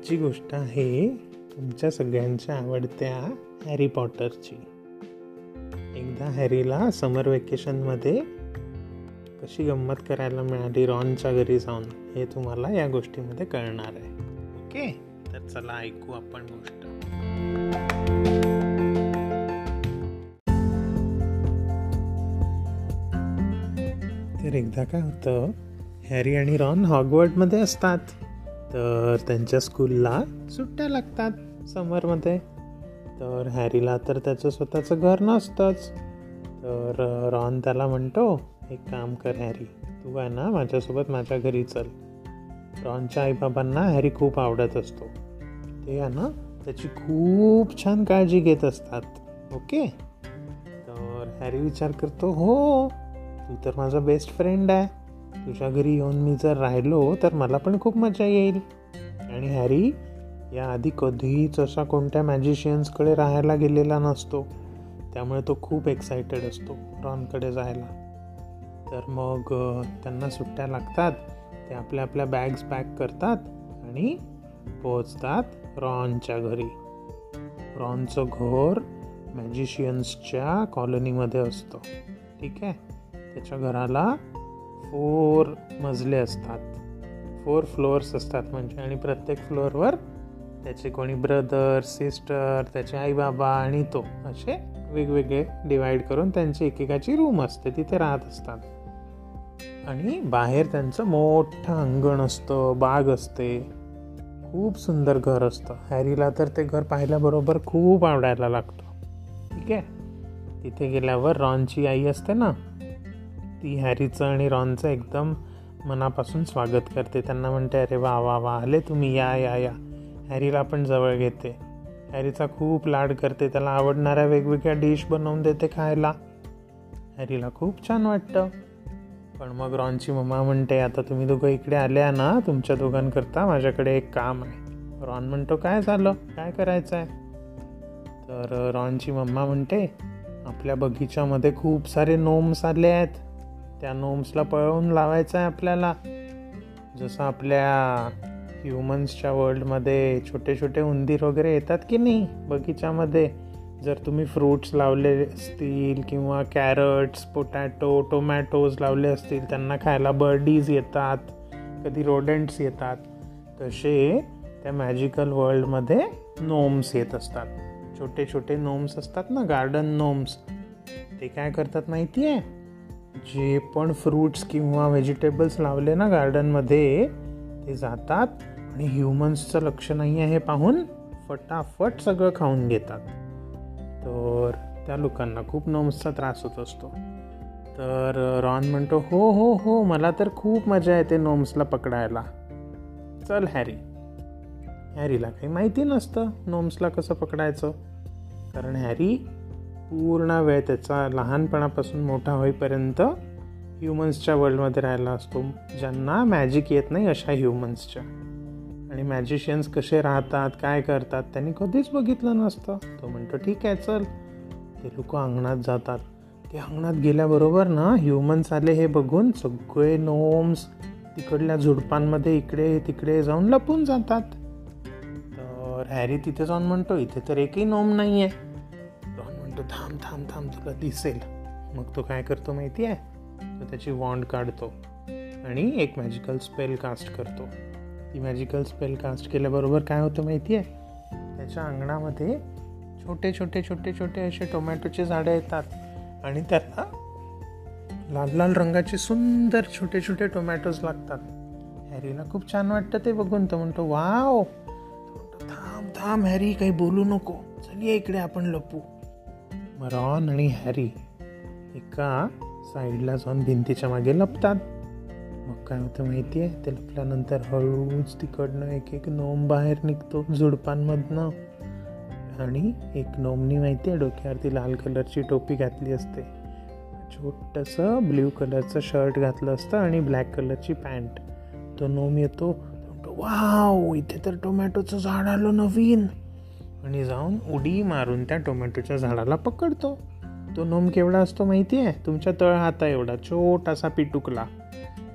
आजची गोष्ट आहे तुमच्या सगळ्यांच्या आवडत्या हॅरी पॉटरची. एकदा हॅरीला समर वेकेशनमध्ये कशी गंमत करायला मिळाली रॉनच्या घरी जाऊन हे तुम्हाला या गोष्टीमध्ये कळणार आहे. ओके? तर चला ऐकू आपण गोष्ट. तर एकदा काय होतं हॅरी आणि रॉन हॉगवर्डमध्ये असतात. तर त्यांच्या स्कूलला सुट्ट्या लागतात समरमध्ये. तर हॅरीला तर त्याचं स्वतःचं घर नसतंच. तर रॉन त्याला म्हणतो एक काम कर हॅरी तू आहे ना माझ्यासोबत माझ्या घरी चल. रॉनच्या आईबाबांना हॅरी खूप आवडत असतो. ते आहे ना त्याची खूप छान काळजी घेत असतात. ओके? तर हॅरी विचार करतो हो तू तर माझा बेस्ट फ्रेंड आहे. तुझ्या घरी येऊन मी जर राहिलो तर मला पण खूप मजा येईल. आणि हॅरी याआधी कधीच असा कोणत्या मॅजिशियन्सकडे राहायला गेलेला नसतो. त्यामुळे तो खूप एक्सायटेड असतो रॉनकडे जायला. तर मग त्यांना सुट्ट्या लागतात ते आपल्या आपल्या बॅग्स पॅक करतात आणि पोचतात रॉनच्या घरी. रॉनचं घर मॅजिशियन्सच्या कॉलनीमध्ये असतं. ठीक आहे? त्याच्या घराला फोर मजले असतात. फोर फ्लोअर्स असतात म्हणजे आणि प्रत्येक फ्लोअरवर त्याचे कोणी ब्रदर सिस्टर त्याचे आई बाबा आणि तो असे वेगवेगळे डिवाईड करून त्यांची एकेकाची रूम असते तिथे राहत असतात. आणि बाहेर त्यांचं मोठं अंगण असतं बाग असते. खूप सुंदर घर असतं. हॅरीला तर ते घर पाहिल्याबरोबर खूप आवडायला लागतं. ठीक आहे? तिथे गेल्यावर रॉनची आई असते ना ती हॅरीचं आणि रॉनचं एकदम मनापासून स्वागत करते. त्यांना म्हणते अरे वा वा वा आले तुम्ही या या या. हॅरीला पण जवळ घेते. हॅरीचा खूप लाड करते. त्याला आवडणाऱ्या वेगवेगळ्या डिश बनवून देते खायला. हॅरीला खूप छान वाटतं. पण मग रॉनची मम्मा म्हणते आता तुम्ही दोघं इकडे आल्या ना तुमच्या दोघांकरता माझ्याकडे एक काम आहे. रॉन म्हणतो काय झालं? काय करायचं आहे तर रॉनची मम्मा म्हणते आपल्या बगीच्यामध्ये खूप सारे नोम्स आले आहेत. त्या नोम्सला पळवून लावायचं आहे आपल्याला. जसं आपल्या ह्युमन्सच्या वर्ल्डमध्ये छोटे छोटे उंदीर वगैरे येतात की नाही? बगीच्यामध्ये जर तुम्ही फ्रूट्स लावले असतील किंवा कॅरट्स पोटॅटो टोमॅटोज लावले असतील त्यांना खायला बर्डीज येतात कधी रोडेंट्स येतात तसे त्या मॅजिकल वर्ल्डमध्ये नोम्स येत असतात. छोटे छोटे नोम्स असतात ना गार्डन नोम्स ते काय करतात माहिती आहे जे पण फ्रूट्स किंवा व्हेजिटेबल्स लावले ना गार्डनमध्ये ते जातात आणि ह्युमन्सचं लक्ष नाही आहे हे पाहून फटाफट सगळं खाऊन घेतात. तर त्या लोकांना खूप नोम्सचा त्रास होत असतो. तर रॉन म्हणतो हो हो हो मला तर खूप मजा येते नोम्सला पकडायला. चल हॅरी. हॅरीला काही माहिती नसतं नोम्सला कसं पकडायचं. कारण हॅरी पूर्ण वेळ त्याचा लहानपणापासून मोठा होईपर्यंत ह्युमन्सच्या वर्ल्डमध्ये राहिला असतो. ज्यांना मॅजिक येत नाही अशा ह्युमन्सच्या. आणि मॅजिशियन्स कसे राहतात काय करतात त्यांनी कधीच बघितलं नसतं. तो म्हणतो ठीक आहे चल. ते लोक अंगणात जातात. ते अंगणात गेल्याबरोबर ना ह्युमन्स आले हे बघून सगळे नोम्स तिकडल्या झुडपांमध्ये इकडे तिकडे जाऊन लपून जातात. तर हॅरी तिथे जाऊन म्हणतो इथे तर एकही नोम नाही आहे म्हणतो थांब थांब थांब तुला दिसेल. मग तो काय करतो माहिती आहे? तो त्याची वॉन्ड काढतो आणि एक मॅजिकल स्पेल कास्ट करतो. ती मॅजिकल स्पेल कास्ट केल्याबरोबर काय होतं माहिती आहे? त्याच्या अंगणामध्ये छोटे छोटे छोटे छोटे असे टोमॅटोचे झाडं येतात आणि त्याला लाल लाल रंगाचे सुंदर छोटे छोटे टोमॅटोज लागतात. हॅरीला खूप छान वाटतं ते बघून. तो म्हणतो वाव थांब थांब हॅरी काही बोलू नको. चल इकडे आपण लपू. रॉन आणि हॅरी एका साईडला जाऊन भिंतीच्या मागे लपतात. मग काय होतं माहिती आहे ते लपल्यानंतर हळूच तिकडनं एक एक नोम बाहेर निघतो झुडपांमधनं. आणि एक नोमनी माहिती आहे डोक्यावरती लाल कलरची टोपी घातली असते. छोटंसं ब्ल्यू कलरचं शर्ट घातलं असतं आणि ब्लॅक कलरची पॅन्ट. तो नोम येतो वाव इथे तर टोमॅटोचं झाड आलं नवीन. आणि जाऊन उडी मारून त्या टोमॅटोच्या झाडाला पकडतो. तो नोम केवढा असतो माहिती आहे तुमच्या तळ हाता एवढा छोटासा पिटुकला.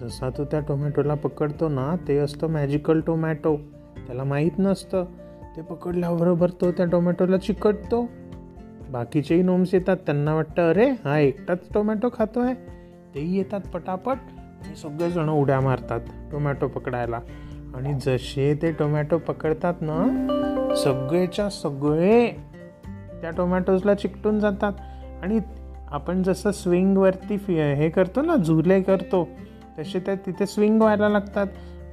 जसा तो त्या टोमॅटोला पकडतो ना ते असतं मॅजिकल टोमॅटो त्याला माहीत नसतं. ते पकडल्याबरोबर तो त्या टोमॅटोला चिकटतो. बाकीचेही नोम्स येतात. त्यांना वाटतं अरे हा एकटाच टोमॅटो खातो आहे तेही येतात पटापट. आणि सगळेजण उड्या मारतात टोमॅटो पकडायला. आणि जसे ते टोमॅटो पकडतात ना सगळेच्या सगळे त्या टोमॅटोजला चिकटून जातात. आणि आपण जसं स्विंगवरती फि हे करतो ना झुले करतो तसे त्या तिथे स्विंग व्हायला लागतात.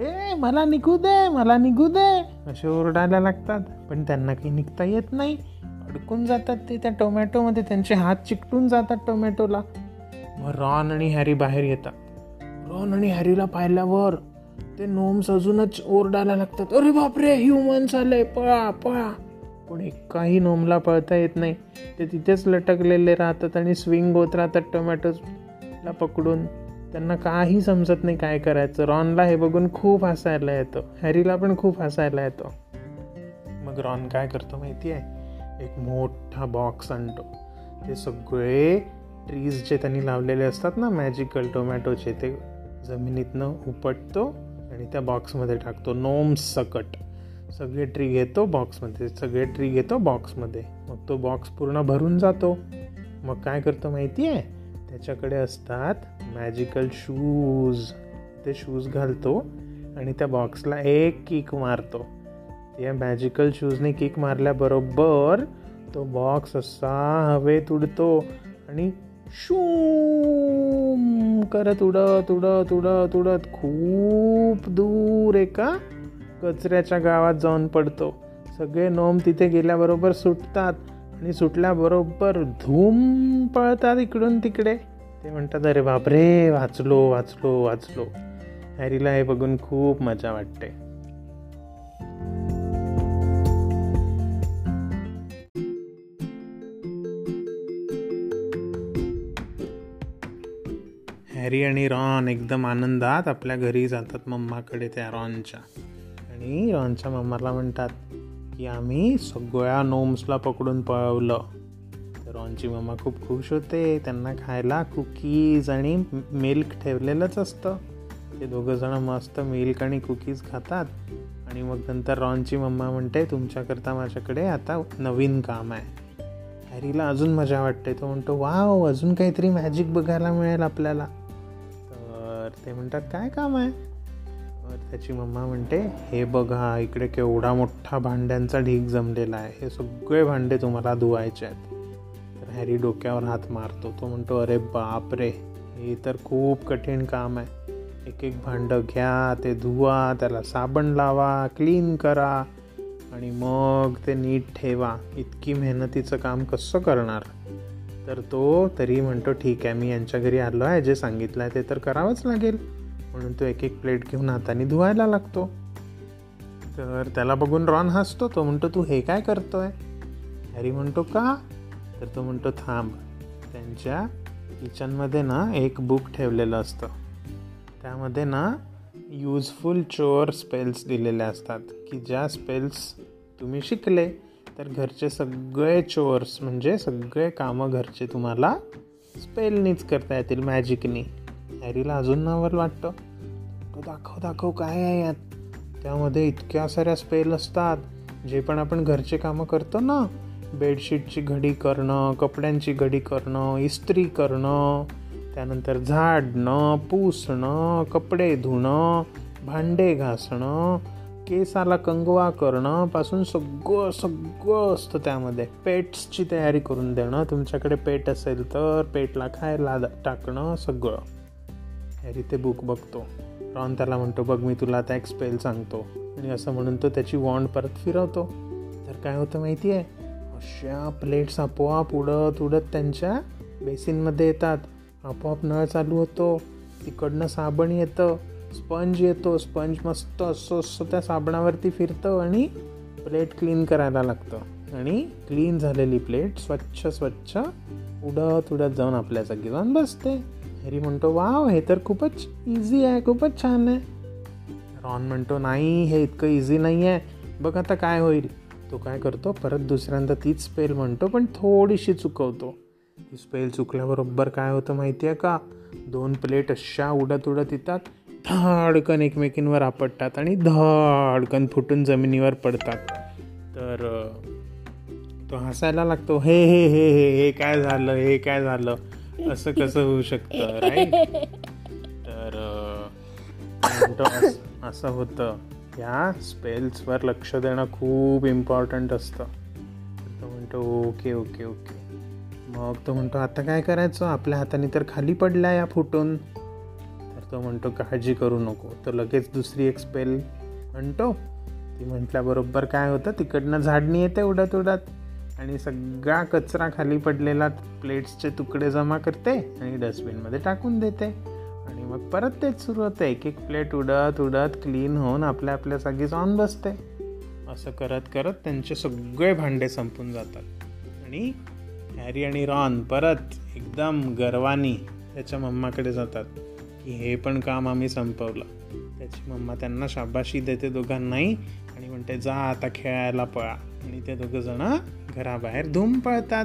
ए मला निघू दे मला निघू दे असे ओरडायला लागतात. पण त्यांना काही निघता येत नाही. अडकून जातात ते त्या टोमॅटोमध्ये त्यांचे हात चिकटून जातात टोमॅटोला. मग रॉन आणि हॅरी बाहेर येतात. रॉन आणि हॅरीला पाहिल्यावर ते नोम्स अजूनच ओरडायला लागतात. अरे बापरे ह्युमन्स आलंय पळा पळा. पण एकाही नोमला पळता येत नाही. ते तिथेच लटकलेले राहतात आणि स्विंग होत राहतात टोमॅटोला पकडून. त्यांना काही समजत नाही काय करायचं. रॉनला हे बघून खूप हसायला येतं. हॅरीला पण खूप हसायला येतं. मग रॉन काय करतो माहिती आहे एक मोठा बॉक्स आणतो. ते सगळे ट्रीज जे त्यांनी लावलेले असतात ना मॅजिकल टोमॅटोचे ते जमिनीतनं उपटतो आणि त्या बॉक्समध्ये टाकतो. नोम्स सकट. सगळे ट्री घेतो बॉक्समध्ये सगळे ट्री घेतो बॉक्समध्ये मग तो बॉक्स पूर्ण भरून जातो. मग काय करतो माहिती आहे त्याच्याकडे असतात मॅजिकल शूज ते शूज घालतो आणि त्या बॉक्सला एक किक मारतो. त्या मॅजिकल शूजने किक मारल्याबरोबर तो बॉक्स असा हवेत उडतो आणि शू करत उडत उडत उडत उडत. खूप दूर एका कचऱ्याच्या गावात जाऊन पडतो. सगळे नोम तिथे गेल्याबरोबर सुटतात आणि सुटल्याबरोबर धूम पळतात इकडून तिकडे. ते म्हणतात अरे बापरे वाचलो वाचलो वाचलो. हॅरीला हे बघून खूप मजा वाटते. हॅरी आणि रॉन एकदम आनंदात आपल्या घरी जातात मम्माकडे त्या रॉनच्या. आणि रॉनच्या मम्माला म्हणतात की आम्ही सगळ्या नोम्सला पकडून पळवलं. तर रॉनची मम्मा खूप खुश होते. त्यांना खायला कुकीज आणि मिल्क ठेवलेलंच असतं. ते दोघं जण मस्त मिल्क आणि कुकीज खातात. आणि मग नंतर रॉनची मम्मा म्हणते तुमच्याकरता माझ्याकडे आता नवीन काम आहे. हॅरीला अजून मजा वाटते. तो म्हणतो वाव अजून काहीतरी मॅजिक बघायला मिळेल आपल्याला. ते म्हणतात काय काम आहे? तर त्याची मम्मा म्हणते हे बघा इकडे केवढा मोठा भांड्यांचा ढीक जमलेला आहे. हे सगळे भांडे तुम्हाला धुवायचे आहेत. तर हॅरी डोक्यावर हात मारतो. तो म्हणतो अरे बाप रे हे तर खूप कठीण काम आहे. एक एक भांडं घ्या ते धुवा त्याला साबण लावा क्लीन करा आणि मग ते नीट ठेवा. इतकी मेहनतीचं काम कसं करणार? तर तो तरी म्हणतो ठीक आहे मी यांच्या घरी आलो आहे जे सांगितलं आहे ते तर करावंच लागेल. म्हणून तो एक एक प्लेट घेऊन हाताने धुवायला लागतो. तर त्याला बघून रॉन हसतो तो म्हणतो तू हे काय करतोय? हॅरी म्हणतो का? तर तो म्हणतो थांब त्यांच्या किचनमध्ये ना एक बुक ठेवलेलं असतं. त्यामध्ये ना यूजफुल चोअर स्पेल्स दिलेले असतात की ज्या स्पेल्स तुम्ही शिकले तर घरचे सगळे चोर्स म्हणजे सगळे कामं घरचे तुम्हाला स्पेलनीच करता येतील मॅजिकनी हॅरीला अजून नावर वाटतं. तो दाखव दाखव काय आहे यात. त्यामध्ये इतक्या साऱ्या स्पेल असतात. जे पण आपण घरचे कामं करतो ना बेडशीटची घडी करणं कपड्यांची घडी करणं इस्त्री करणं त्यानंतर झाडणं पुसणं कपडे धुणं भांडे घासणं केसाला कंगवा करणं पासून सगळं सगळं असतं त्यामध्ये. पेट्सची तयारी करून देणं तुमच्याकडे पेट असेल तर पेटला खायला टाकणं सगळं. हॅरी ते बुक बघतो. रॉन त्याला म्हणतो बघ मी तुला आता एक स्पेल सांगतो. आणि असं म्हणून तो त्याची वॉन्ड परत फिरवतो. तर काय होतं माहिती आहे अशा प्लेट्स आपोआप उडत उडत त्यांच्या बेसिनमध्ये येतात. आपोआप नळ चालू होतो. तिकडनं साबण येतं. स्पंज येतो स्पंज मस्त असं असं त्या साबणावरती फिरतं आणि प्लेट क्लीन करायला लागतं. आणि क्लीन झालेली प्लेट स्वच्छ स्वच्छ उडत उडत जाऊन आपल्या जागी जाऊन बसते. हॅरी म्हणतो वाव हे तर खूपच इझी आहे खूपच छान आहे. रॉन म्हणतो नाही हे इतकं इझी नाही आहे. बघ आता काय होईल. तो काय करतो परत दुसऱ्यांदा तीच स्पेल म्हणतो पण थोडीशी चुकवतो. ती स्पेल चुकल्याबरोबर काय होतं माहिती आहे का? दोन प्लेट अशा उडत उडत येतात. धाडकन एकमेकींवर आपटतात आणि धाडकन फुटून जमिनीवर पडतात. तर तो हसायला लागतो हे हे हे हे हे काय झालं हे काय झालं? असं कसं होऊ शकतं राईट तर म्हणतो असं होतं. या स्पेल्सवर लक्ष देणं खूप इम्पॉर्टंट असतं. तो म्हणतो ओके ओके ओके. मग तो म्हणतो आता काय करायचं? आपल्या हाताने तर खाली पडला या फुटून. तो म्हणतो काळजी करू नको. तर लगेच दुसरी एक स्पेल म्हणतो. ती म्हटल्याबरोबर काय होतं तिकडनं झाडणी येते उडत उडत आणि सगळा कचरा खाली पडलेला प्लेट्सचे तुकडे जमा करते आणि डस्टबिनमध्ये टाकून देते. आणि मग परत तेच सुरू होतं. एक एक प्लेट उडत उडत क्लीन होऊन आपल्या आपल्या जागी जाऊन बसते. असं करत करत त्यांचे सगळे भांडे संपून जातात. आणि हॅरी आणि रॉन परत एकदम गर्वानी त्याच्या मम्माकडे जातात. की हे पण काम आम्ही संपवलं. त्याची मम्मा त्यांना शाबाशी देते दोघांनाही आणि म्हणते जा आता खेळायला पळा. आणि ते दोघंजणं घराबाहेर धूम पळतात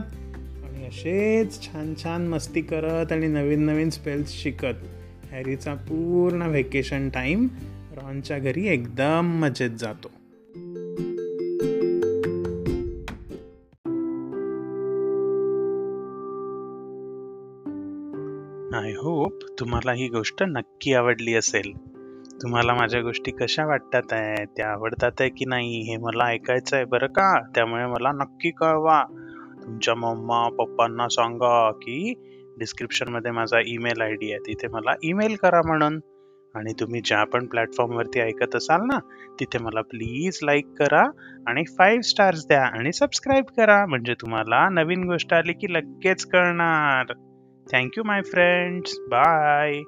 आणि असेच छान छान मस्ती करत आणि नवीन नवीन स्पेल्स शिकत. हॅरीचा पूर्ण व्हेकेशन टाईम रॉनच्या घरी एकदम मजेत जातो. आय होप तुम्हाला ही गोष्ट नक्की आवडली असेल. तुम्हाला माझ्या गोष्टी कशा वाटतात आहे? त्या आवडतात आहे की नाही? हे मला ऐकायचं आहे बरं का? त्यामुळे मला नक्की कळवा. तुमच्या मम्मा पप्पांना सांगा की डिस्क्रिप्शनमध्ये माझा ईमेल आय डी आहे. तिथे मला ईमेल करा म्हणून. आणि तुम्ही ज्या पण प्लॅटफॉर्मवरती ऐकत असाल ना तिथे मला प्लीज लाईक करा आणि फाईव्ह स्टार्स द्या आणि सबस्क्राईब करा. म्हणजे तुम्हाला नवीन गोष्ट आली की लगेच कळणार. Thank you, my friends. Bye.